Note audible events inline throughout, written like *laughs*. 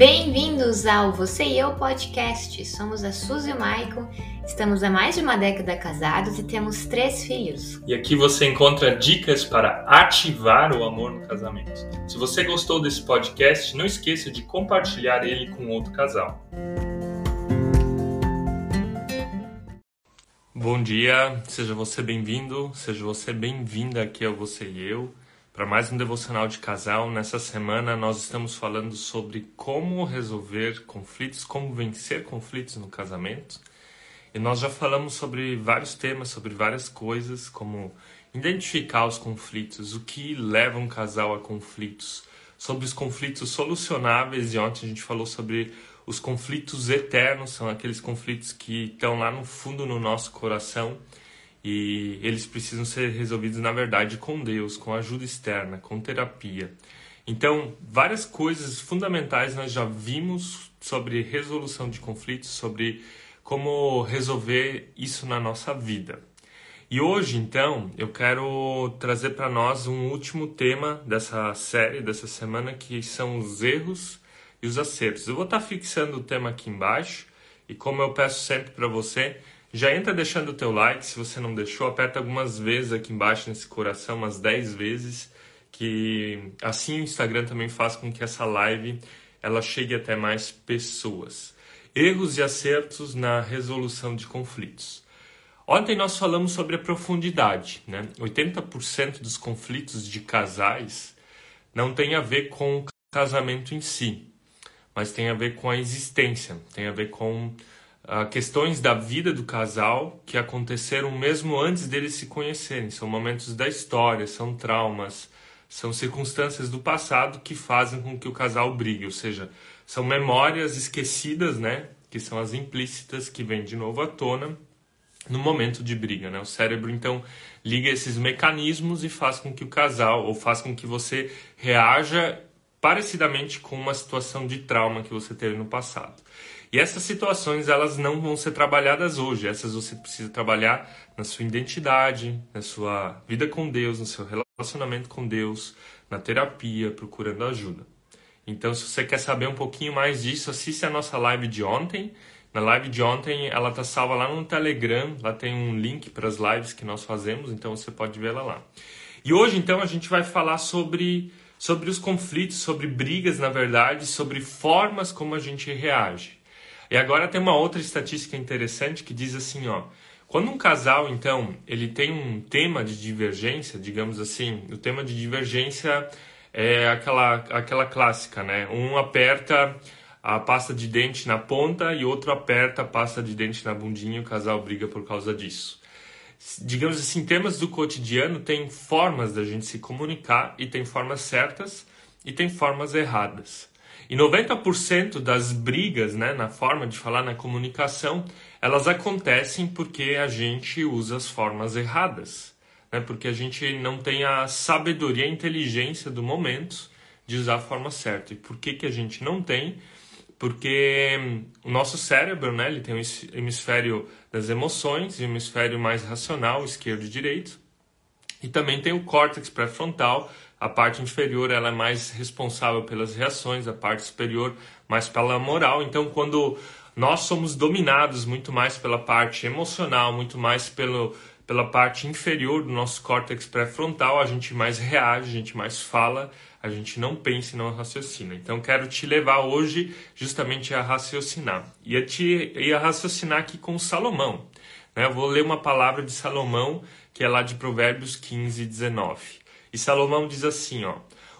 Bem-vindos ao Você e Eu Podcast. Somos a Suzy e o Maicon, estamos há mais de uma década casados e temos três filhos. E aqui você encontra dicas para ativar o amor no casamento. Se você gostou desse podcast, não esqueça de compartilhar ele com outro casal. Bom dia, seja você bem-vindo, seja você bem-vinda aqui ao Você e Eu para mais um devocional de casal. Nessa semana nós estamos falando sobre como resolver conflitos, como vencer conflitos no casamento. E nós já falamos sobre vários temas, sobre várias coisas, como identificar os conflitos, o que leva um casal a conflitos, sobre os conflitos solucionáveis. E ontem a gente falou sobre os conflitos eternos, são aqueles conflitos que estão lá no fundo no nosso coração e eles precisam ser resolvidos, na verdade, com Deus, com ajuda externa, com terapia. Então, várias coisas fundamentais nós já vimos sobre resolução de conflitos, sobre como resolver isso na nossa vida. E hoje, então, eu quero trazer para nós um último tema dessa série, dessa semana, que são os erros e os acertos. Eu vou estar fixando o tema aqui embaixo e, como eu peço sempre para você, já entra deixando o teu like, se você não deixou, aperta algumas vezes aqui embaixo nesse coração, umas 10 vezes, que assim o Instagram também faz com que essa live ela chegue até mais pessoas. Erros e acertos na resolução de conflitos. Ontem nós falamos sobre a profundidade, né? 80% dos conflitos de casais não tem a ver com o casamento em si, mas tem a ver com a existência, tem a ver com questões da vida do casal que aconteceram mesmo antes deles se conhecerem. São momentos da história, são traumas, são circunstâncias do passado que fazem com que o casal brigue, ou seja, são memórias esquecidas, né? Que são as implícitas que vêm de novo à tona no momento de briga, né? O cérebro então liga esses mecanismos e faz com que o casal ou faz com que você reaja parecidamente com uma situação de trauma que você teve no passado. E essas situações elas não vão ser trabalhadas hoje, essas você precisa trabalhar na sua identidade, na sua vida com Deus, no seu relacionamento com Deus, na terapia, procurando ajuda. Então, se você quer saber um pouquinho mais disso, assista a nossa live de ontem. Na live de ontem, ela tá salva lá no Telegram, lá tem um link para as lives que nós fazemos, então você pode vê-la lá. E hoje, então, a gente vai falar sobre sobre os conflitos, sobre brigas, na verdade, sobre formas como a gente reage. E agora tem uma outra estatística interessante que diz assim, ó, quando um casal, então, ele tem um tema de divergência, digamos assim, o tema de divergência é aquela, aquela clássica, né? Um aperta a pasta de dente na ponta e outro aperta a pasta de dente na bundinha e o casal briga por causa disso. Digamos assim, temas do cotidiano tem formas da gente se comunicar e tem formas certas e tem formas erradas. E 90% das brigas, né, na forma de falar, na comunicação, elas acontecem porque a gente usa as formas erradas, né? Porque a gente não tem a sabedoria, a inteligência do momento de usar a forma certa. E por que que a gente não tem? Porque hum, o nosso cérebro, né, ele tem um hemisfério das emoções e um hemisfério mais racional, esquerdo e direito. E também tem o córtex pré-frontal, a parte inferior ela é mais responsável pelas reações, a parte superior mais pela moral. Então, quando nós somos dominados muito mais pela parte emocional, muito mais pelo, pela parte inferior do nosso córtex pré-frontal, a gente mais reage, a gente mais fala, a gente não pensa e não raciocina. Então, quero te levar hoje justamente a raciocinar. E a, te, e a raciocinar aqui com Salomão. Né? Eu vou ler uma palavra de Salomão, que é lá de Provérbios 15, 19. E Salomão diz assim, ó: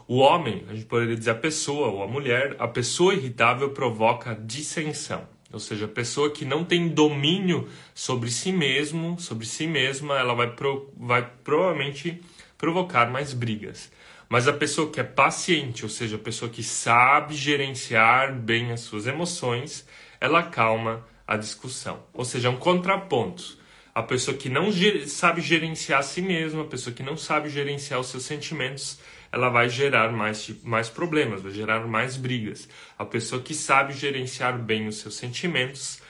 O homem, a gente poderia dizer a pessoa ou a mulher, a pessoa irritável provoca dissensão. Ou seja, a pessoa que não tem domínio sobre si mesmo, sobre si mesma, ela vai, pro, vai provavelmente provocar mais brigas. Mas a pessoa que é paciente, ou seja, a pessoa que sabe gerenciar bem as suas emoções, ela calma a discussão. Ou seja, é um contraponto a pessoa que não sabe gerenciar a si mesma, a pessoa que não sabe gerenciar os seus sentimentos, ela vai gerar mais, mais problemas, vai gerar mais brigas. A pessoa que sabe gerenciar bem os seus sentimentos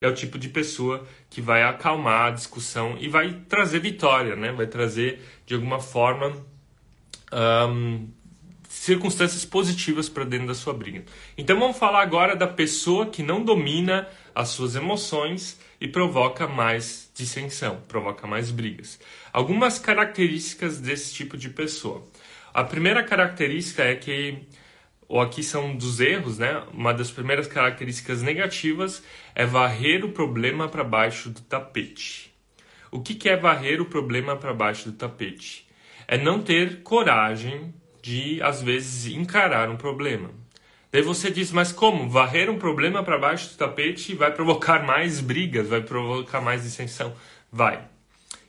é o tipo de pessoa que vai acalmar a discussão e vai trazer vitória, né? vai trazer de alguma forma um, circunstâncias positivas para dentro da sua briga. Então vamos falar agora da pessoa que não domina as suas emoções e provoca mais dissensão, provoca mais brigas. Algumas características desse tipo de pessoa. A primeira característica é que ou aqui são dos erros, né? Uma das primeiras características negativas é varrer o problema para baixo do tapete. O que, é varrer o problema para baixo do tapete? É não ter coragem de, às vezes, encarar um problema. Daí você diz, mas como? Varrer um problema para baixo do tapete vai provocar mais brigas, vai provocar mais dissensão? Vai.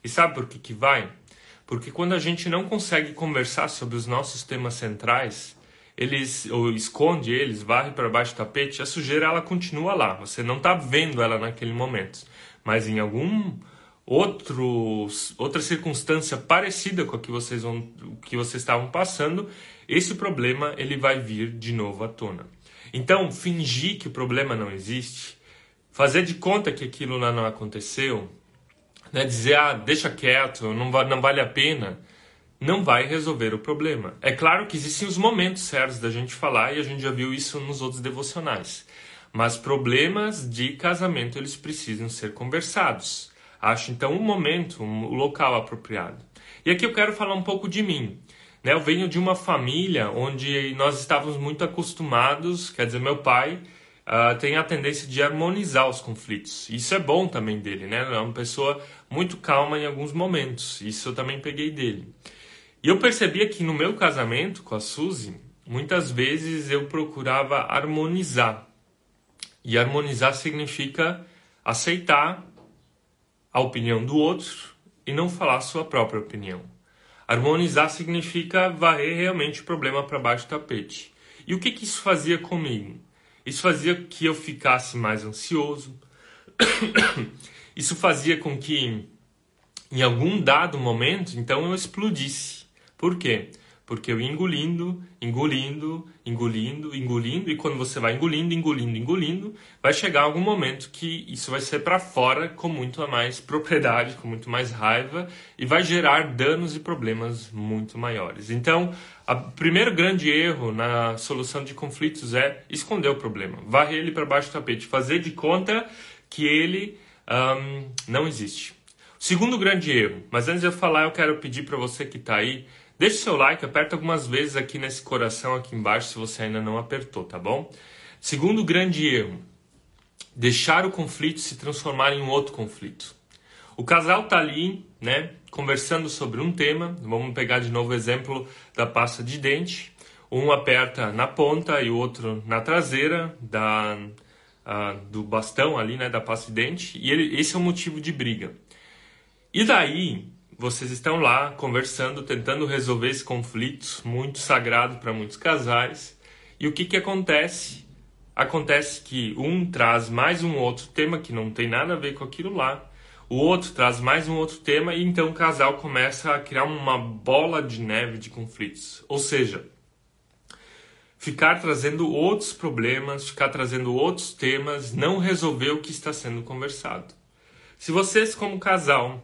E sabe por que, que vai? Porque quando a gente não consegue conversar sobre os nossos temas centrais, eles ou esconde eles, varre para baixo do tapete, a sujeira ela continua lá. Você não está vendo ela naquele momento, mas em algum outros, outra circunstância parecida com a que vocês, vão, que vocês estavam passando, esse problema ele vai vir de novo à tona. Então, fingir que o problema não existe, fazer de conta que aquilo lá não aconteceu, né, dizer, ah, deixa quieto, não, não vale a pena, não vai resolver o problema. É claro que existem os momentos certos da gente falar e a gente já viu isso nos outros devocionais. Mas problemas de casamento eles precisam ser conversados. Acho então um momento, um local apropriado. E aqui eu quero falar um pouco de mim. Né? Eu venho de uma família onde nós estávamos muito acostumados, quer dizer, meu pai uh, tem a tendência de harmonizar os conflitos. Isso é bom também dele, né? É uma pessoa muito calma em alguns momentos. Isso eu também peguei dele. E eu percebia que no meu casamento com a Suzy, muitas vezes eu procurava harmonizar. E harmonizar significa aceitar a opinião do outro e não falar sua própria opinião. Harmonizar significa varrer realmente o problema para baixo do tapete. E o que, que isso fazia comigo? Isso fazia que eu ficasse mais ansioso. *coughs* isso fazia com que, em algum dado momento, então eu explodisse. Por quê? Porque eu ia engolindo, engolindo, engolindo, engolindo, e quando você vai engolindo, engolindo, engolindo, vai chegar algum momento que isso vai ser para fora com muito mais propriedade, com muito mais raiva, e vai gerar danos e problemas muito maiores. Então, o primeiro grande erro na solução de conflitos é esconder o problema, varrer ele para baixo do tapete, fazer de conta que ele um, não existe. Segundo grande erro, mas antes de eu falar, eu quero pedir para você que está aí Deixe seu like, aperta algumas vezes aqui nesse coração aqui embaixo se você ainda não apertou, tá bom? Segundo grande erro, deixar o conflito se transformar em um outro conflito. O casal tá ali, né, conversando sobre um tema. Vamos pegar de novo o exemplo da pasta de dente. Um aperta na ponta e o outro na traseira da, do bastão ali, né, da pasta de dente. E ele, esse é o motivo de briga. E daí vocês estão lá conversando, tentando resolver esse conflito muito sagrado para muitos casais. E o que, que acontece? Acontece que um traz mais um outro tema que não tem nada a ver com aquilo lá, o outro traz mais um outro tema e então o casal começa a criar uma bola de neve de conflitos. Ou seja, ficar trazendo outros problemas, ficar trazendo outros temas, não resolver o que está sendo conversado. Se vocês, como casal,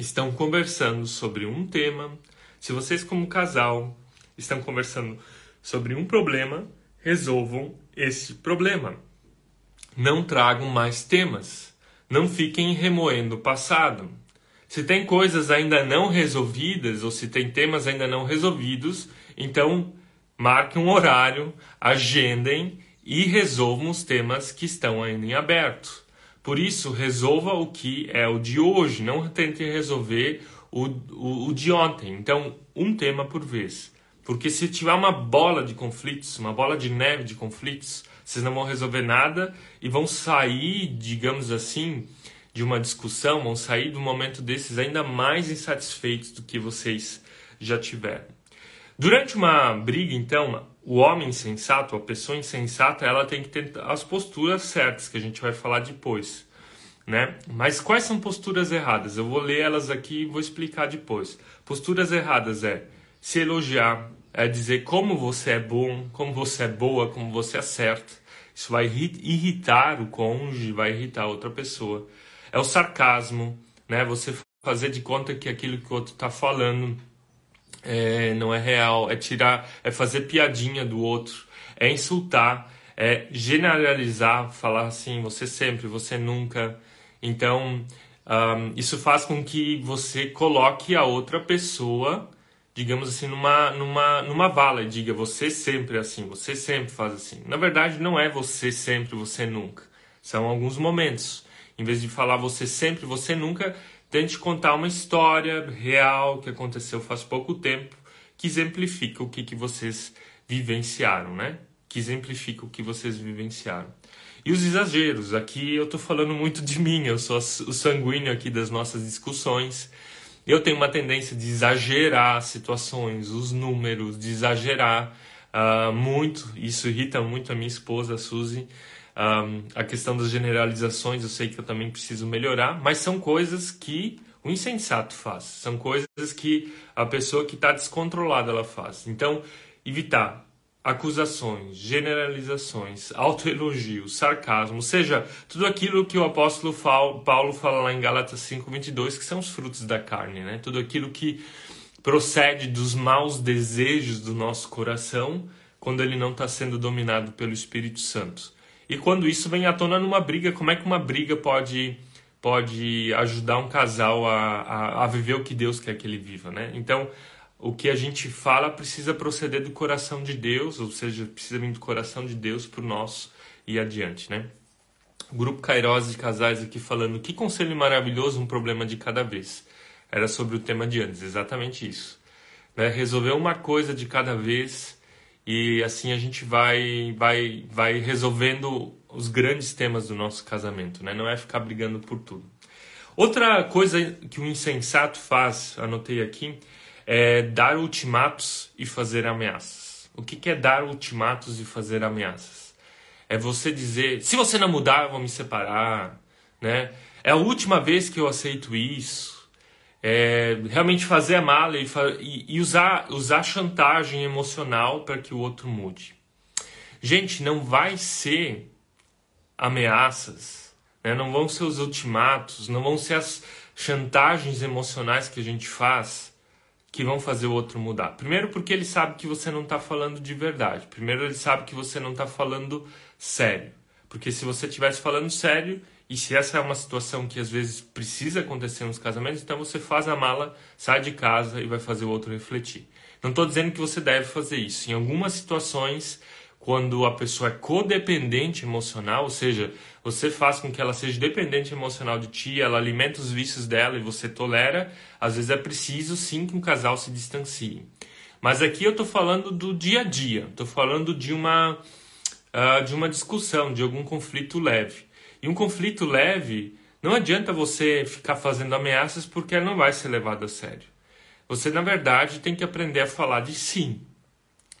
estão conversando sobre um tema, se vocês, como casal, estão conversando sobre um problema, resolvam esse problema. Não tragam mais temas. Não fiquem remoendo o passado. Se tem coisas ainda não resolvidas ou se tem temas ainda não resolvidos, então marquem um horário, agendem e resolvam os temas que estão ainda em aberto. Por isso, resolva o que é o de hoje, não tente resolver o, o, o de ontem. Então, um tema por vez. Porque se tiver uma bola de conflitos, uma bola de neve de conflitos, vocês não vão resolver nada e vão sair, digamos assim, de uma discussão, vão sair do momento desses ainda mais insatisfeitos do que vocês já tiveram. Durante uma briga, então, o homem sensato, a pessoa insensata, ela tem que ter as posturas certas, que a gente vai falar depois. Né? Mas quais são posturas erradas? Eu vou ler elas aqui e vou explicar depois. Posturas erradas é se elogiar, é dizer como você é bom, como você é boa, como você acerta. Isso vai irritar o cônjuge, vai irritar outra pessoa. É o sarcasmo, né? Você fazer de conta que aquilo que o outro está falando é, não é real, é tirar, é fazer piadinha do outro, é insultar, é generalizar, falar assim, você sempre, você nunca. Então, um, isso faz com que você coloque a outra pessoa, digamos assim, numa, numa, numa vala e diga você sempre assim, você sempre faz assim. Na verdade, não é você sempre, você nunca. São alguns momentos. Em vez de falar você sempre, você nunca, tente contar uma história real que aconteceu faz pouco tempo, que exemplifica o que, que vocês vivenciaram, né? Que exemplifica o que vocês vivenciaram. E os exageros, aqui eu estou falando muito de mim, eu sou o sanguíneo aqui das nossas discussões. Eu tenho uma tendência de exagerar situações, os números, de exagerar uh, muito. Isso irrita muito a minha esposa, a Suzy. Um, a questão das generalizações, eu sei que eu também preciso melhorar, mas são coisas que o insensato faz, são coisas que a pessoa que está descontrolada ela faz. Então, evitar acusações, generalizações, autoelogio, sarcasmo, seja, tudo aquilo que o apóstolo Paulo fala lá em Gálatas 5:22, que são os frutos da carne, né? Tudo aquilo que procede dos maus desejos do nosso coração, quando ele não está sendo dominado pelo Espírito Santo. E quando isso vem à tona numa briga, como é que uma briga pode pode ajudar um casal a, a, a viver o que Deus quer que ele viva, né? Então, o que a gente fala precisa proceder do coração de Deus, ou seja, precisa vir do coração de Deus para o nosso e adiante, né? O grupo Kairos de casais aqui falando que conselho maravilhoso, um problema de cada vez. Era sobre o tema de antes, exatamente isso. Né? Resolver uma coisa de cada vez e assim a gente vai vai vai resolvendo os grandes temas do nosso casamento, né? Não é ficar brigando por tudo. Outra coisa que o insensato faz, anotei aqui, é dar ultimatos e fazer ameaças. O que, é dar ultimatos e fazer ameaças? É você dizer, se você não mudar, eu vou me separar, né? É a última vez que eu aceito isso é, realmente fazer a mala e, e, usar, usar chantagem emocional para que o outro mude. Gente, não vai ser ameaças, né? não vão ser os ultimatos, não vão ser as chantagens emocionais que a gente faz que vão fazer o outro mudar. Primeiro, porque ele sabe que você não está falando de verdade. Primeiro, ele sabe que você não está falando sério. Porque se você estivesse falando sério, e se essa é uma situação que às vezes precisa acontecer nos casamentos, então você faz a mala, sai de casa e vai fazer o outro refletir. Não estou dizendo que você deve fazer isso. Em algumas situações, quando a pessoa é codependente emocional, ou seja, você faz com que ela seja dependente emocional de ti, ela alimenta os vícios dela e você tolera, às vezes é preciso sim que um casal se distancie. Mas aqui eu estou falando do dia a dia, estou falando de uma, uh, de uma discussão, de algum conflito leve. E um conflito leve, não adianta você ficar fazendo ameaças porque ela não vai ser levada a sério. Você, na verdade, tem que aprender a falar de sim.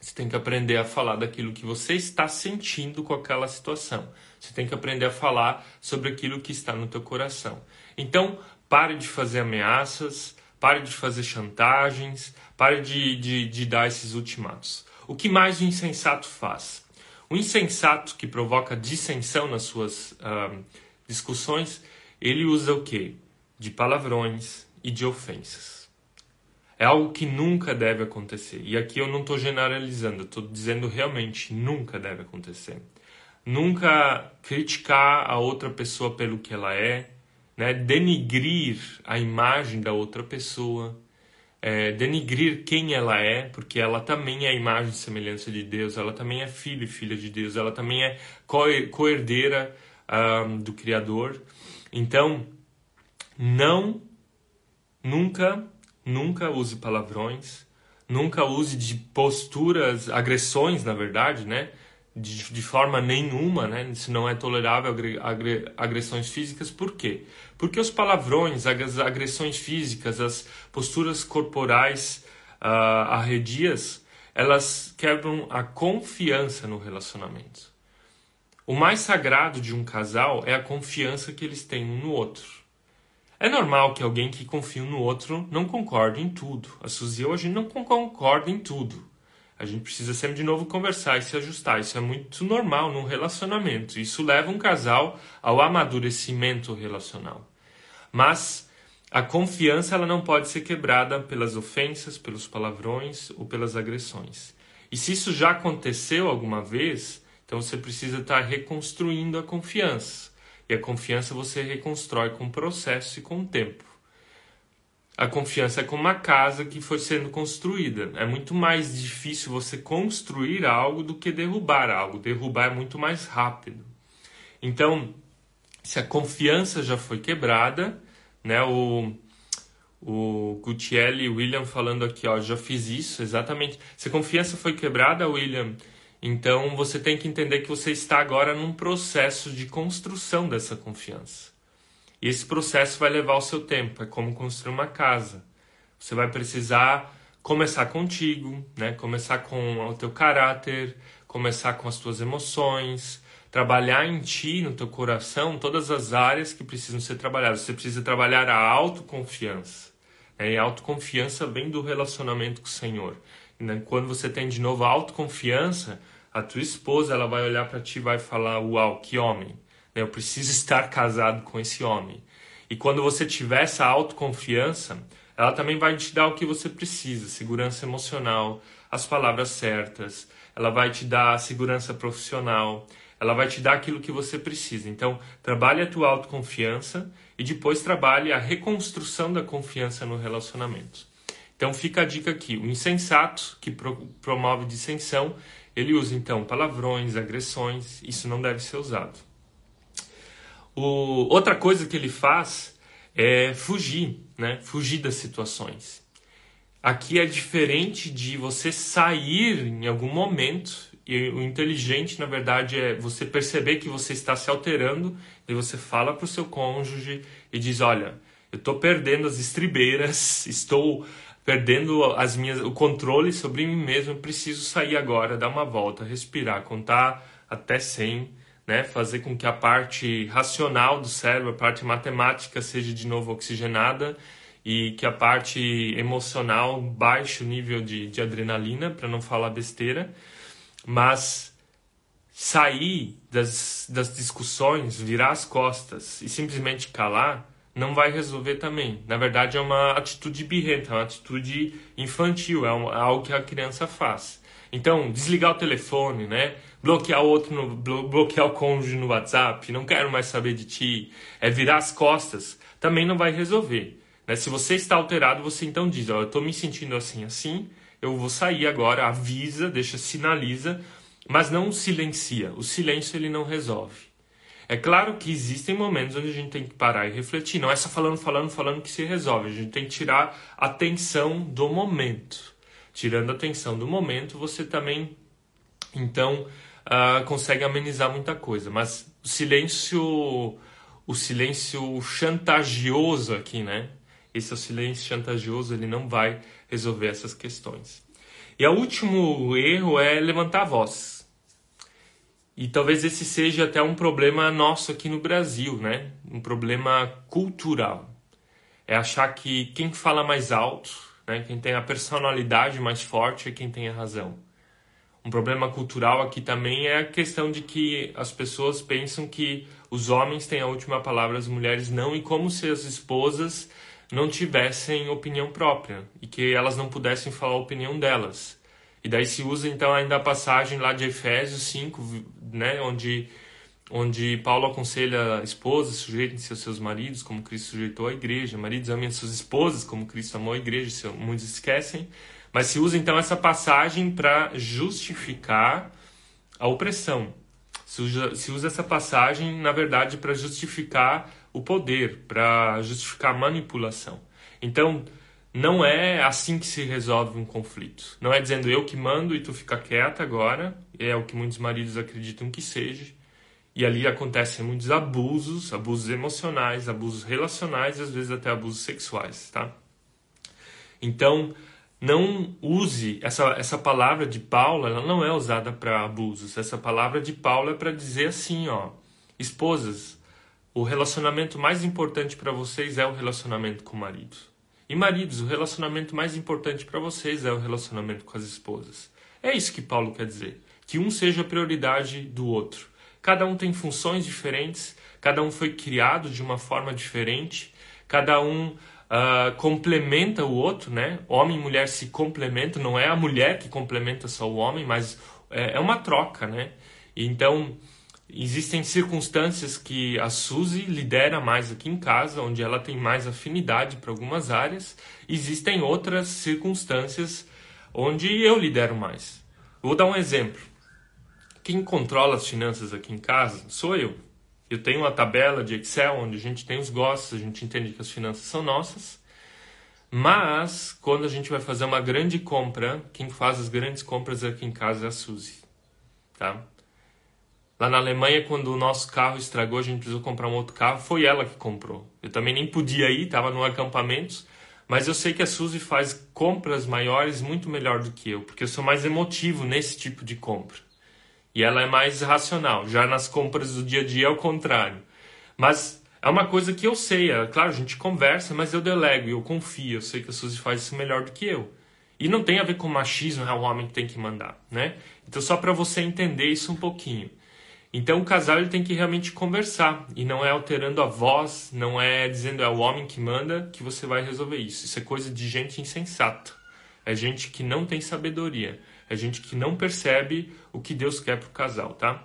Você tem que aprender a falar daquilo que você está sentindo com aquela situação. Você tem que aprender a falar sobre aquilo que está no teu coração. Então, pare de fazer ameaças, pare de fazer chantagens, pare de, de, de dar esses ultimatos. O que mais o insensato faz? O insensato que provoca dissensão nas suas discussões, ele usa o que? De palavrões e de ofensas. É algo que nunca deve acontecer. E aqui eu não estou generalizando, estou dizendo realmente nunca deve acontecer. Nunca criticar a outra pessoa pelo que ela é, né? denigrir a imagem da outra pessoa é, denigrir quem ela é, porque ela também é a imagem e semelhança de Deus, ela também é filho e filha de Deus, ela também é co-herdeira um, do Criador. Então, não, nunca, nunca use palavrões, nunca use de posturas, agressões, na verdade, né? de, de forma nenhuma, né? Isso não é tolerável agressões físicas. Por quê? Porque os palavrões, as agressões físicas, as posturas corporais uh, arredias, elas quebram a confiança no relacionamento. O mais sagrado de um casal é a confiança que eles têm um no outro. É normal que alguém que confia no outro não concorde em tudo. A Suzy hoje não concorda em tudo. A gente precisa sempre de novo conversar e se ajustar. Isso é muito normal num relacionamento. Isso leva um casal ao amadurecimento relacional. Mas a confiança ela não pode ser quebrada pelas ofensas, pelos palavrões ou pelas agressões. E se isso já aconteceu alguma vez, então você precisa estar reconstruindo a confiança. E a confiança você reconstrói com processo e com tempo. A confiança é como uma casa que foi sendo construída. É muito mais difícil você construir algo do que derrubar algo. Derrubar é muito mais rápido. Então, se a confiança já foi quebrada, né? O, o Gutielli e William falando aqui, ó, já fiz isso, exatamente. Se a confiança foi quebrada, William, então você tem que entender que você está agora num processo de construção dessa confiança. E esse processo vai levar o seu tempo, é como construir uma casa. Você vai precisar começar contigo, né? Começar com o teu caráter, começar com as tuas emoções, trabalhar em ti, no teu coração, todas as áreas que precisam ser trabalhadas. Você precisa trabalhar a autoconfiança. Né? E a autoconfiança vem do relacionamento com o Senhor. Né? Quando você tem de novo a autoconfiança, a tua esposa ela vai olhar para ti e vai falar: Uau, que homem! Né? Eu preciso *laughs* estar casado com esse homem. E quando você tiver essa autoconfiança, ela também vai te dar o que você precisa: segurança emocional, as palavras certas, ela vai te dar segurança profissional, ela vai te dar aquilo que você precisa. Então, trabalhe a tua autoconfiança e depois trabalhe a reconstrução da confiança no relacionamento. Então, fica a dica aqui: o insensato que pro promove dissensão, ele usa então palavrões, agressões, isso não deve ser usado. O, outra coisa que ele faz é fugir, né? Fugir das situações. Aqui é diferente de você sair em algum momento e o inteligente, na verdade, é você perceber que você está se alterando e você fala para o seu cônjuge e diz: Olha, eu estou perdendo as estribeiras, *laughs* estou perdendo as minhas, o controle sobre mim mesmo, preciso sair agora, dar uma volta, respirar, contar até 100, né? fazer com que a parte racional do cérebro, a parte matemática, seja de novo oxigenada e que a parte emocional baixe o nível de, de adrenalina, para não falar besteira. Mas sair das, das discussões, virar as costas e simplesmente calar, não vai resolver também. Na verdade, é uma atitude birrenta, é uma atitude infantil, é, um, é algo que a criança faz. Então, desligar o telefone, né? Bloquear o outro, no, blo bloquear o cônjuge no WhatsApp, não quero mais saber de ti, é virar as costas, também não vai resolver. Né? Se você está alterado, você então diz, ó, eu estou me sentindo assim, assim, eu vou sair agora, avisa, deixa, sinaliza, mas não silencia. O silêncio ele não resolve. É claro que existem momentos onde a gente tem que parar e refletir. Não é só falando, falando, falando que se resolve. A gente tem que tirar a atenção do momento. Tirando a atenção do momento, você também, então, uh, consegue amenizar muita coisa. Mas o silêncio, o silêncio chantagioso aqui, né? Esse silêncio chantagioso, ele não vai resolver essas questões. E o último erro é levantar a voz. E talvez esse seja até um problema nosso aqui no Brasil, né? Um problema cultural. É achar que quem fala mais alto, né? quem tem a personalidade mais forte é quem tem a razão. Um problema cultural aqui também é a questão de que as pessoas pensam que os homens têm a última palavra, as mulheres não, e como se as esposas não tivessem opinião própria e que elas não pudessem falar a opinião delas. E daí se usa então ainda a passagem lá de Efésios 5, né, onde onde Paulo aconselha esposas sujeitem-se aos seus maridos como Cristo sujeitou a igreja, maridos amem as suas esposas como Cristo amou a igreja, muitos esquecem, mas se usa então essa passagem para justificar a opressão. Se usa, se usa essa passagem, na verdade, para justificar o poder, para justificar a manipulação. Então, não é assim que se resolve um conflito. Não é dizendo eu que mando e tu fica quieta agora, é o que muitos maridos acreditam que seja. E ali acontecem muitos abusos, abusos emocionais, abusos relacionais e às vezes até abusos sexuais, tá? Então, não use essa, essa palavra de Paulo, ela não é usada para abusos. Essa palavra de Paulo é para dizer assim, ó, esposas, o relacionamento mais importante para vocês é o relacionamento com o marido. E maridos, o relacionamento mais importante para vocês é o relacionamento com as esposas. É isso que Paulo quer dizer, que um seja a prioridade do outro. Cada um tem funções diferentes, cada um foi criado de uma forma diferente, cada um uh, complementa o outro, né? Homem e mulher se complementam, não é a mulher que complementa só o homem, mas é, é uma troca, né? Então, existem circunstâncias que a Suzy lidera mais aqui em casa, onde ela tem mais afinidade para algumas áreas. Existem outras circunstâncias onde eu lidero mais. Vou dar um exemplo. Quem controla as finanças aqui em casa sou eu. Eu tenho uma tabela de Excel onde a gente tem os gostos, a gente entende que as finanças são nossas. Mas quando a gente vai fazer uma grande compra, quem faz as grandes compras aqui em casa é a Suzy, tá? Lá na Alemanha, quando o nosso carro estragou, a gente precisou comprar um outro carro, foi ela que comprou. Eu também nem podia ir, estava no acampamento, mas eu sei que a Suzy faz compras maiores muito melhor do que eu, porque eu sou mais emotivo nesse tipo de compra. E ela é mais racional. Já nas compras do dia a dia é o contrário. Mas é uma coisa que eu sei. É, claro, a gente conversa, mas eu delego e eu confio. Eu sei que a Suzy faz isso melhor do que eu. E não tem a ver com machismo, é o homem que tem que mandar, né? Então, só para você entender isso um pouquinho. Então, o casal ele tem que realmente conversar e não é alterando a voz, não é dizendo é o homem que manda que você vai resolver isso. Isso é coisa de gente insensata. É gente que não tem sabedoria. É gente que não percebe o que Deus quer para o casal, tá?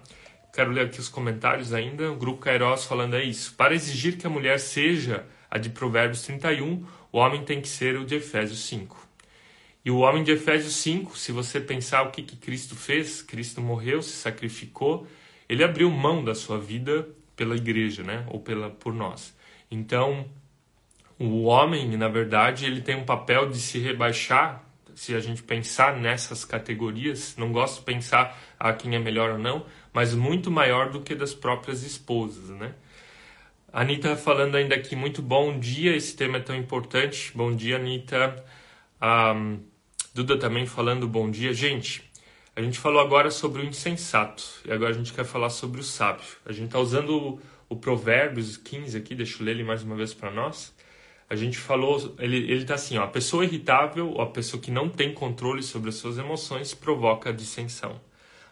Quero ler aqui os comentários ainda. O grupo Kairos falando é isso. Para exigir que a mulher seja a de Provérbios 31, o homem tem que ser o de Efésios 5. E o homem de Efésios 5, se você pensar o que, que Cristo fez, Cristo morreu, se sacrificou, ele abriu mão da sua vida pela igreja, né? Ou pela, por nós. Então, o homem, na verdade, ele tem um papel de se rebaixar se a gente pensar nessas categorias, não gosto de pensar a quem é melhor ou não, mas muito maior do que das próprias esposas, né? Anitta falando ainda aqui, muito bom dia, esse tema é tão importante. Bom dia, Anitta. Um, Duda também falando bom dia. Gente, a gente falou agora sobre o insensato e agora a gente quer falar sobre o sábio. A gente está usando o, o Provérbios 15 aqui, deixa eu ler ele mais uma vez para nós a gente falou, ele, ele tá assim, ó, a pessoa irritável ou a pessoa que não tem controle sobre as suas emoções provoca dissensão.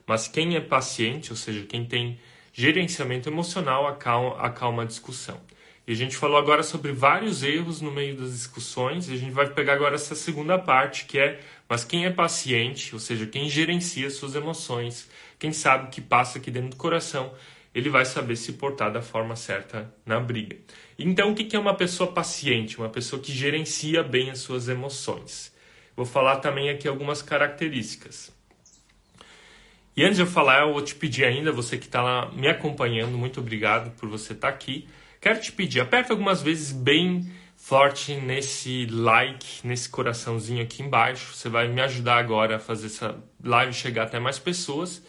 Mas quem é paciente, ou seja, quem tem gerenciamento emocional, acalma, acalma a discussão. E a gente falou agora sobre vários erros no meio das discussões, e a gente vai pegar agora essa segunda parte, que é, mas quem é paciente, ou seja, quem gerencia suas emoções, quem sabe o que passa aqui dentro do coração, ele vai saber se portar da forma certa na briga. Então, o que é uma pessoa paciente? Uma pessoa que gerencia bem as suas emoções. Vou falar também aqui algumas características. E antes de eu falar, eu vou te pedir ainda, você que está lá me acompanhando, muito obrigado por você estar tá aqui. Quero te pedir, aperta algumas vezes bem forte nesse like, nesse coraçãozinho aqui embaixo. Você vai me ajudar agora a fazer essa live chegar até mais pessoas.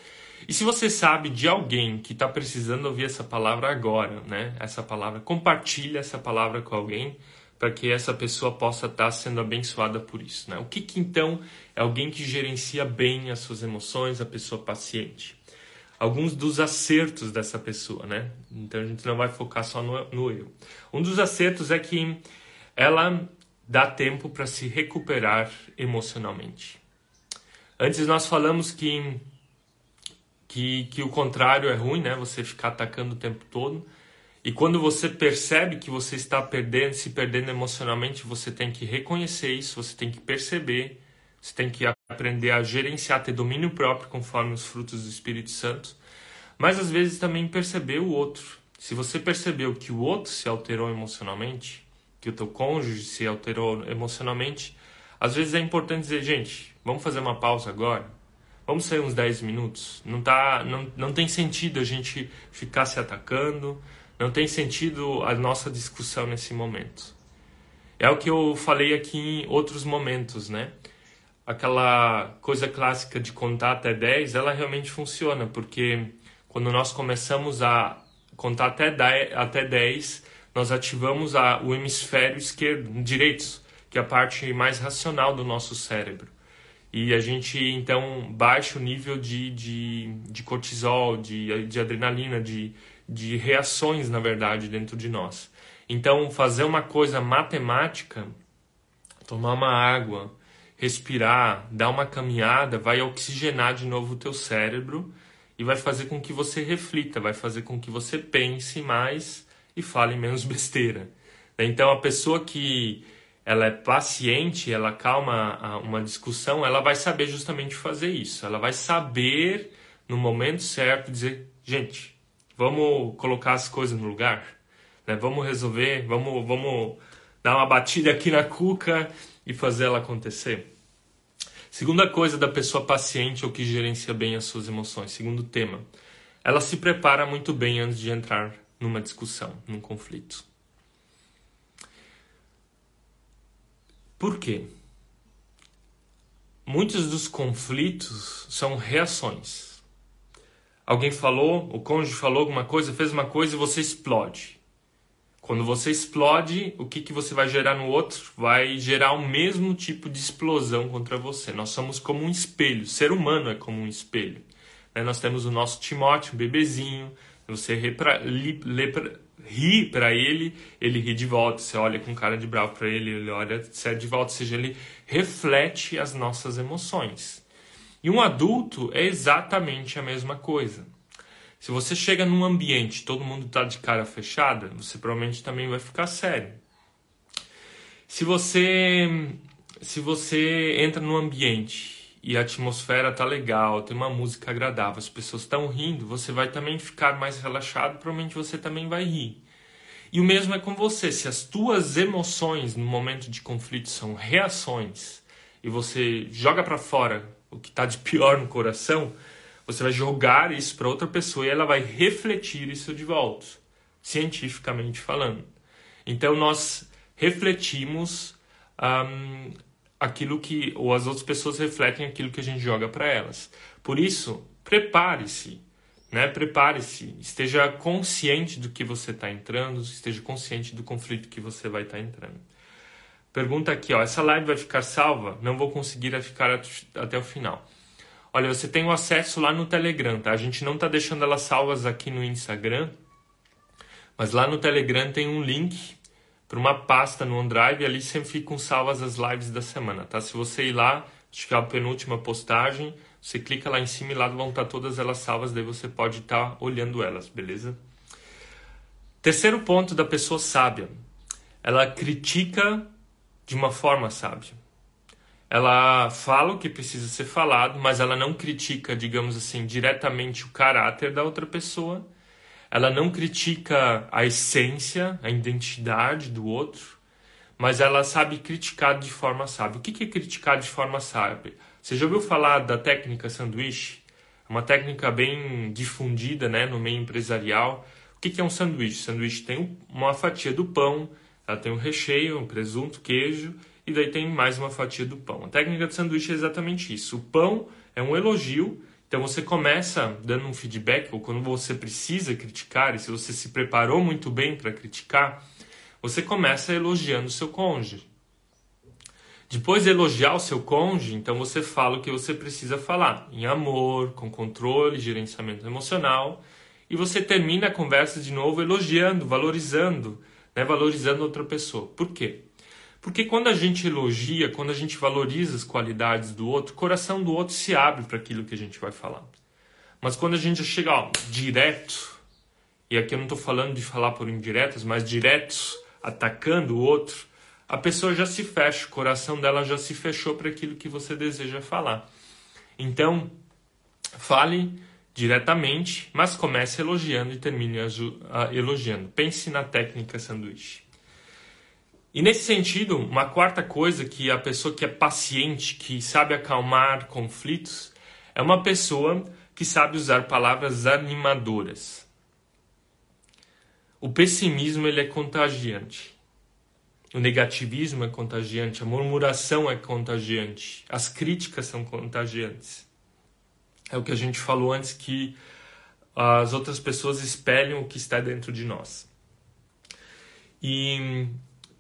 E se você sabe de alguém que está precisando ouvir essa palavra agora, né? Essa palavra, compartilha essa palavra com alguém para que essa pessoa possa estar tá sendo abençoada por isso, né? O que, que então é alguém que gerencia bem as suas emoções, a pessoa paciente? Alguns dos acertos dessa pessoa, né? Então a gente não vai focar só no, no. Um dos acertos é que ela dá tempo para se recuperar emocionalmente. Antes nós falamos que que, que o contrário é ruim, né? Você ficar atacando o tempo todo. E quando você percebe que você está perdendo, se perdendo emocionalmente, você tem que reconhecer isso, você tem que perceber, você tem que aprender a gerenciar, ter domínio próprio conforme os frutos do Espírito Santo. Mas às vezes também perceber o outro. Se você percebeu que o outro se alterou emocionalmente, que o teu cônjuge se alterou emocionalmente, às vezes é importante dizer, gente, vamos fazer uma pausa agora Vamos sair uns 10 minutos. Não, tá, não, não tem sentido a gente ficar se atacando, não tem sentido a nossa discussão nesse momento. É o que eu falei aqui em outros momentos, né? Aquela coisa clássica de contar até 10, ela realmente funciona, porque quando nós começamos a contar até 10, até 10 nós ativamos a, o hemisfério esquerdo, direito, que é a parte mais racional do nosso cérebro e a gente então baixa o nível de, de, de cortisol, de, de adrenalina, de, de reações, na verdade, dentro de nós. Então, fazer uma coisa matemática, tomar uma água, respirar, dar uma caminhada, vai oxigenar de novo o teu cérebro e vai fazer com que você reflita, vai fazer com que você pense mais e fale menos *laughs* besteira. Então, a pessoa que ela é paciente, ela calma uma discussão, ela vai saber justamente fazer isso. Ela vai saber, no momento certo, dizer: gente, vamos colocar as coisas no lugar, né? vamos resolver, vamos, vamos dar uma batida aqui na cuca e fazer ela acontecer. Segunda coisa da pessoa paciente ou que gerencia bem as suas emoções. Segundo tema, ela se prepara muito bem antes de entrar numa discussão, num conflito. Por quê? Muitos dos conflitos são reações. Alguém falou, o cônjuge falou alguma coisa, fez uma coisa e você explode. Quando você explode, o que, que você vai gerar no outro? Vai gerar o mesmo tipo de explosão contra você. Nós somos como um espelho. O ser humano é como um espelho. Né? Nós temos o nosso Timóteo, um bebezinho. Você ri para ele, ele ri de volta. Você olha com cara de bravo para ele, ele olha sério de volta. Ou seja, ele reflete as nossas emoções. E um adulto é exatamente a mesma coisa. Se você chega num ambiente todo mundo está de cara fechada, você provavelmente também vai ficar sério. Se você se você entra num ambiente e a atmosfera tá legal, tem uma música agradável, as pessoas estão rindo, você vai também ficar mais relaxado, provavelmente você também vai rir. E o mesmo é com você, se as tuas emoções no momento de conflito são reações e você joga para fora o que está de pior no coração, você vai jogar isso para outra pessoa e ela vai refletir isso de volta, cientificamente falando. Então nós refletimos um, aquilo que, ou as outras pessoas refletem aquilo que a gente joga para elas. Por isso, prepare-se, né? Prepare-se, esteja consciente do que você está entrando, esteja consciente do conflito que você vai estar tá entrando. Pergunta aqui, ó, essa live vai ficar salva? Não vou conseguir ficar até o final. Olha, você tem o acesso lá no Telegram, tá? A gente não tá deixando elas salvas aqui no Instagram, mas lá no Telegram tem um link para uma pasta no OneDrive ali sempre ficam salvas as lives da semana, tá? Se você ir lá, acho que é a penúltima postagem, você clica lá em cima e lá vão estar tá todas elas salvas, daí você pode estar tá olhando elas, beleza? Terceiro ponto da pessoa sábia. Ela critica de uma forma sábia ela fala o que precisa ser falado, mas ela não critica, digamos assim, diretamente o caráter da outra pessoa. Ela não critica a essência, a identidade do outro, mas ela sabe criticar de forma sábia. O que é criticar de forma sábia? Você já ouviu falar da técnica sanduíche? É uma técnica bem difundida né, no meio empresarial. O que é um sanduíche? Sanduíche tem uma fatia do pão, ela tem um recheio, um presunto, queijo e daí tem mais uma fatia do pão. A técnica de sanduíche é exatamente isso. O pão é um elogio, então você começa dando um feedback, ou quando você precisa criticar, e se você se preparou muito bem para criticar, você começa elogiando o seu cônjuge. Depois de elogiar o seu cônjuge, então você fala o que você precisa falar, em amor, com controle, gerenciamento emocional, e você termina a conversa de novo elogiando, valorizando, né, valorizando outra pessoa. Por quê? Porque quando a gente elogia, quando a gente valoriza as qualidades do outro, o coração do outro se abre para aquilo que a gente vai falar. Mas quando a gente chega ó, direto, e aqui eu não estou falando de falar por indiretas, mas diretos, atacando o outro, a pessoa já se fecha, o coração dela já se fechou para aquilo que você deseja falar. Então, fale diretamente, mas comece elogiando e termine elogiando. Pense na técnica sanduíche. E nesse sentido, uma quarta coisa que a pessoa que é paciente, que sabe acalmar conflitos, é uma pessoa que sabe usar palavras animadoras. O pessimismo ele é contagiante. O negativismo é contagiante, a murmuração é contagiante, as críticas são contagiantes. É o que a gente falou antes que as outras pessoas espelham o que está dentro de nós. E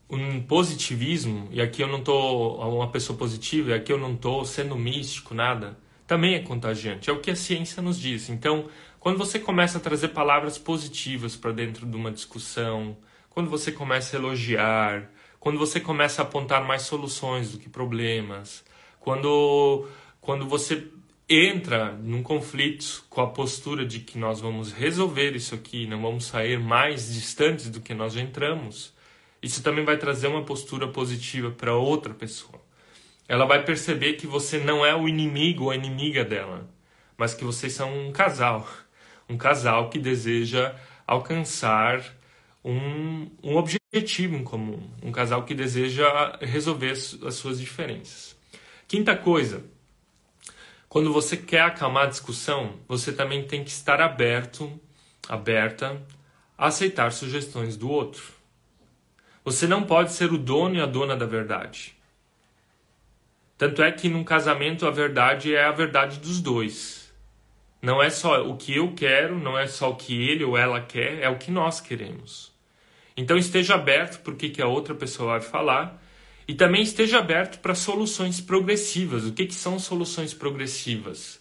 um positivismo, e aqui eu não estou uma pessoa positiva, e aqui eu não estou sendo místico, nada, também é contagiante. É o que a ciência nos diz. Então, quando você começa a trazer palavras positivas para dentro de uma discussão, quando você começa a elogiar, quando você começa a apontar mais soluções do que problemas, quando, quando você entra num conflito com a postura de que nós vamos resolver isso aqui, não vamos sair mais distantes do que nós já entramos, isso também vai trazer uma postura positiva para outra pessoa. Ela vai perceber que você não é o inimigo ou a inimiga dela, mas que vocês são um casal. Um casal que deseja alcançar um, um objetivo em comum. Um casal que deseja resolver as suas diferenças. Quinta coisa, quando você quer acalmar a discussão, você também tem que estar aberto, aberta a aceitar sugestões do outro. Você não pode ser o dono e a dona da verdade. Tanto é que num casamento a verdade é a verdade dos dois. Não é só o que eu quero, não é só o que ele ou ela quer, é o que nós queremos. Então esteja aberto para o que a outra pessoa vai falar e também esteja aberto para soluções progressivas. O que, que são soluções progressivas?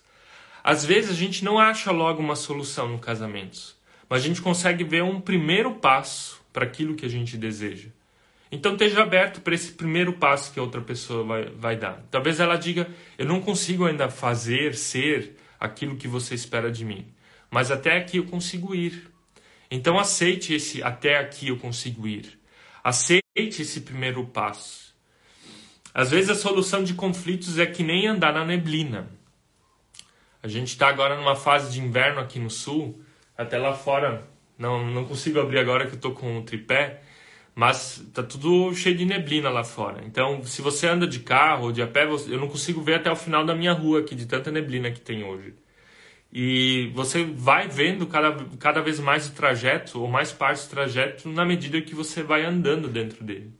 Às vezes a gente não acha logo uma solução no casamento, mas a gente consegue ver um primeiro passo para aquilo que a gente deseja. Então esteja aberto para esse primeiro passo que a outra pessoa vai, vai dar. Talvez ela diga: Eu não consigo ainda fazer, ser aquilo que você espera de mim, mas até aqui eu consigo ir. Então aceite esse até aqui eu consigo ir. Aceite esse primeiro passo. Às vezes a solução de conflitos é que nem andar na neblina. A gente está agora numa fase de inverno aqui no sul, até lá fora, não, não consigo abrir agora que eu estou com o tripé, mas tá tudo cheio de neblina lá fora. Então, se você anda de carro ou de a pé, eu não consigo ver até o final da minha rua aqui, de tanta neblina que tem hoje. E você vai vendo cada, cada vez mais o trajeto, ou mais parte do trajeto, na medida que você vai andando dentro dele.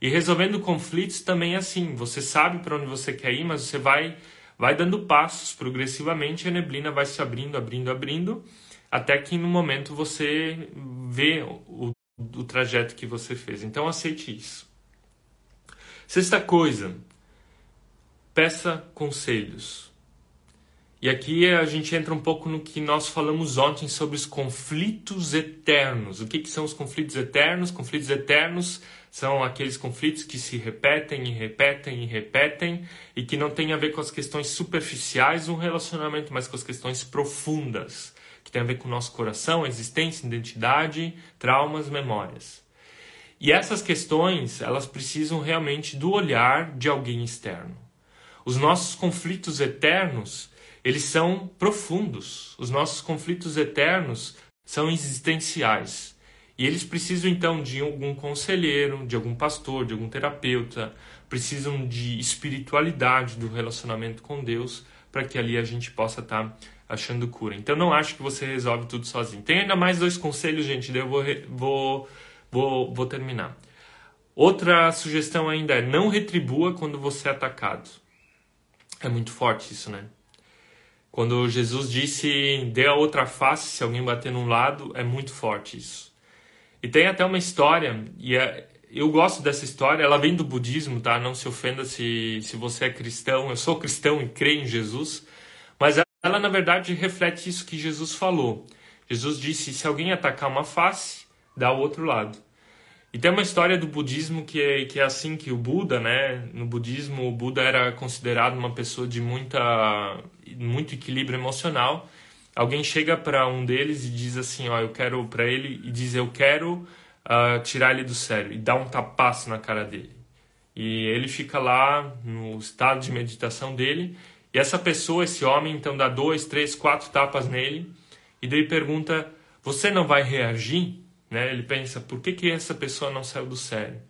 E resolvendo conflitos também é assim. Você sabe para onde você quer ir, mas você vai, vai dando passos progressivamente. A neblina vai se abrindo, abrindo, abrindo, até que no momento você vê o, o trajeto que você fez. Então aceite isso. Sexta coisa, peça conselhos. E aqui a gente entra um pouco no que nós falamos ontem sobre os conflitos eternos. O que, que são os conflitos eternos? Conflitos eternos são aqueles conflitos que se repetem e repetem e repetem e que não têm a ver com as questões superficiais do relacionamento, mas com as questões profundas, tem a ver com o nosso coração, existência, identidade, traumas, memórias. E essas questões, elas precisam realmente do olhar de alguém externo. Os nossos conflitos eternos, eles são profundos. Os nossos conflitos eternos são existenciais. E eles precisam então de algum conselheiro, de algum pastor, de algum terapeuta, precisam de espiritualidade do relacionamento com Deus para que ali a gente possa estar tá achando cura. Então não acho que você resolve tudo sozinho. Tem ainda mais dois conselhos, gente, daí eu vou, vou, vou, vou terminar. Outra sugestão ainda é não retribua quando você é atacado. É muito forte isso, né? Quando Jesus disse dê a outra face se alguém bater num lado, é muito forte isso. E tem até uma história, e é, eu gosto dessa história, ela vem do budismo, tá? Não se ofenda se, se você é cristão, eu sou cristão e creio em Jesus, ela na verdade reflete isso que Jesus falou. Jesus disse: se alguém atacar uma face, dá o outro lado. E tem uma história do budismo que é, que é assim que o Buda, né? No budismo, o Buda era considerado uma pessoa de muita, muito equilíbrio emocional alguém chega para um deles e diz assim, ó, eu quero para ele e diz eu quero uh, tirar ele do sério e dá um tapaço na cara dele. E ele fica lá no estado de meditação dele e essa pessoa, esse homem, então dá dois, três, quatro tapas nele e daí pergunta: você não vai reagir? Né? Ele pensa: por que que essa pessoa não saiu do sério?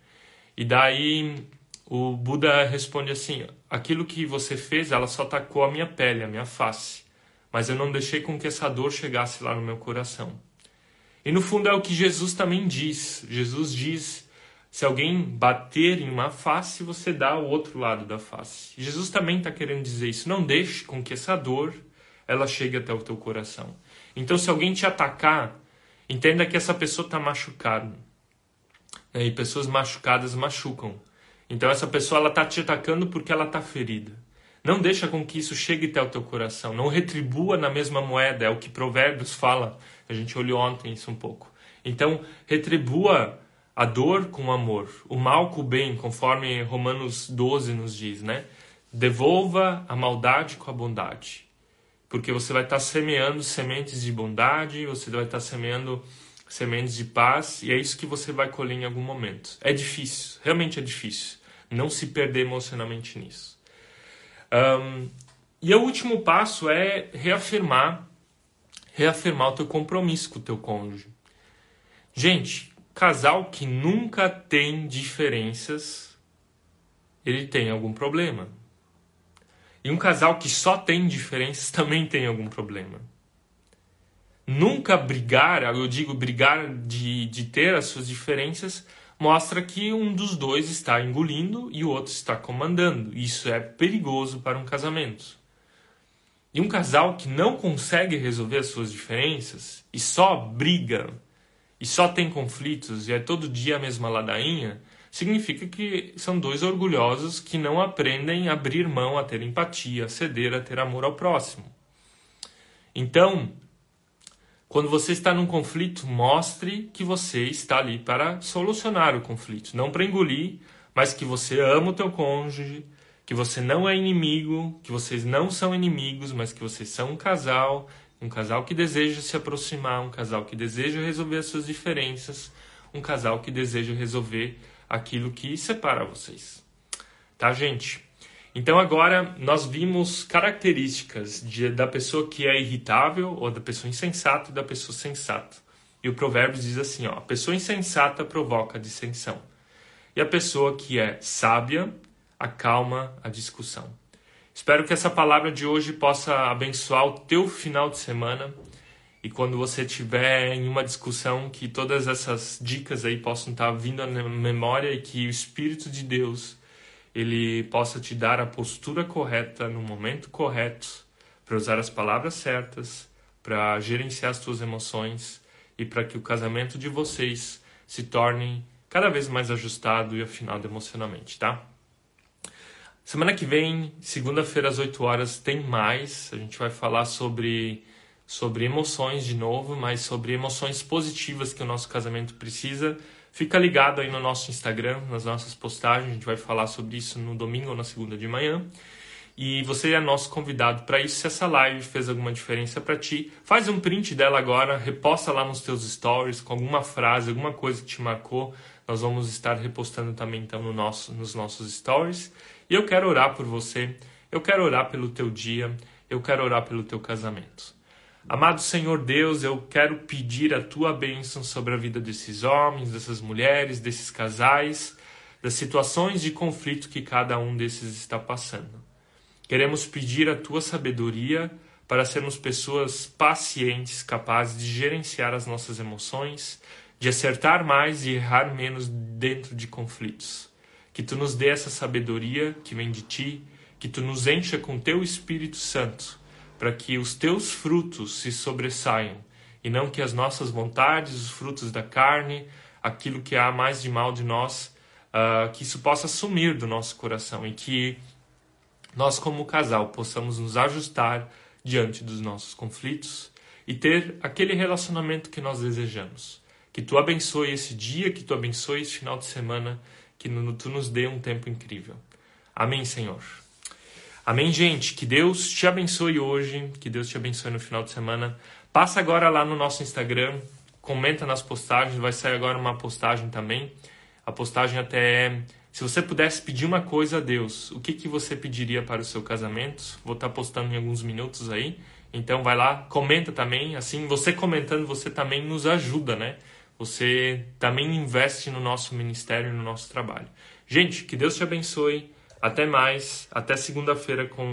E daí o Buda responde assim: aquilo que você fez, ela só atacou a minha pele, a minha face mas eu não deixei com que essa dor chegasse lá no meu coração. E no fundo é o que Jesus também diz. Jesus diz: se alguém bater em uma face, você dá o outro lado da face. Jesus também está querendo dizer isso. Não deixe com que essa dor ela chegue até o teu coração. Então, se alguém te atacar, entenda que essa pessoa está machucada. E pessoas machucadas machucam. Então, essa pessoa ela está te atacando porque ela está ferida. Não deixa com que isso chegue até o teu coração. Não retribua na mesma moeda. É o que Provérbios fala. A gente olhou ontem isso um pouco. Então, retribua a dor com amor, o mal com o bem, conforme Romanos 12 nos diz, né? Devolva a maldade com a bondade. Porque você vai estar semeando sementes de bondade, você vai estar semeando sementes de paz, e é isso que você vai colher em algum momento. É difícil, realmente é difícil. Não se perder emocionalmente nisso. Um, e o último passo é reafirmar, reafirmar o teu compromisso com o teu cônjuge. Gente, casal que nunca tem diferenças, ele tem algum problema. E um casal que só tem diferenças *laughs* também tem algum problema. Nunca brigar, eu digo brigar de, de ter as suas diferenças, mostra que um dos dois está engolindo e o outro está comandando. Isso é perigoso para um casamento. E um casal que não consegue resolver as suas diferenças e só briga e só tem conflitos e é todo dia a mesma ladainha, significa que são dois orgulhosos que não aprendem a abrir mão, a ter empatia, a ceder, a ter amor ao próximo. Então, quando você está num conflito, mostre que você está ali para solucionar o conflito, não para engolir, mas que você ama o teu cônjuge, que você não é inimigo, que vocês não são inimigos, mas que vocês são um casal, um casal que deseja se aproximar, um casal que deseja resolver as suas diferenças, um casal que deseja resolver aquilo que separa vocês. Tá, gente? Então agora nós vimos características de, da pessoa que é irritável ou da pessoa insensata e da pessoa sensata. E o provérbio diz assim, ó, a pessoa insensata provoca dissensão. E a pessoa que é sábia acalma a discussão. Espero que essa palavra de hoje possa abençoar o teu final de semana e quando você tiver em uma discussão que todas essas dicas aí possam estar vindo à memória e que o Espírito de Deus ele possa te dar a postura correta no momento correto, para usar as palavras certas, para gerenciar as suas emoções e para que o casamento de vocês se torne cada vez mais ajustado e afinado emocionalmente, tá? Semana que vem, segunda-feira às 8 horas, tem mais. A gente vai falar sobre sobre emoções de novo, mas sobre emoções positivas que o nosso casamento precisa Fica ligado aí no nosso Instagram, nas nossas postagens, a gente vai falar sobre isso no domingo ou na segunda de manhã. E você é nosso convidado para isso. Se essa live fez alguma diferença para ti, faz um print dela agora, reposta lá nos teus stories com alguma frase, alguma coisa que te marcou. Nós vamos estar repostando também então no nosso, nos nossos stories. E eu quero orar por você, eu quero orar pelo teu dia, eu quero orar pelo teu casamento. Amado Senhor Deus, eu quero pedir a tua bênção sobre a vida desses homens, dessas mulheres, desses casais, das situações de conflito que cada um desses está passando. Queremos pedir a tua sabedoria para sermos pessoas pacientes, capazes de gerenciar as nossas emoções, de acertar mais e errar menos dentro de conflitos. Que tu nos dê essa sabedoria que vem de ti, que tu nos encha com teu Espírito Santo para que os teus frutos se sobressaiam, e não que as nossas vontades, os frutos da carne, aquilo que há mais de mal de nós, uh, que isso possa sumir do nosso coração e que nós, como casal, possamos nos ajustar diante dos nossos conflitos e ter aquele relacionamento que nós desejamos. Que tu abençoe esse dia, que tu abençoe esse final de semana, que tu nos dê um tempo incrível. Amém, Senhor. Amém, gente? Que Deus te abençoe hoje, que Deus te abençoe no final de semana. Passa agora lá no nosso Instagram, comenta nas postagens, vai sair agora uma postagem também. A postagem até é, se você pudesse pedir uma coisa a Deus, o que, que você pediria para o seu casamento? Vou estar postando em alguns minutos aí. Então vai lá, comenta também. Assim, você comentando, você também nos ajuda, né? Você também investe no nosso ministério, no nosso trabalho. Gente, que Deus te abençoe. Até mais, até segunda-feira com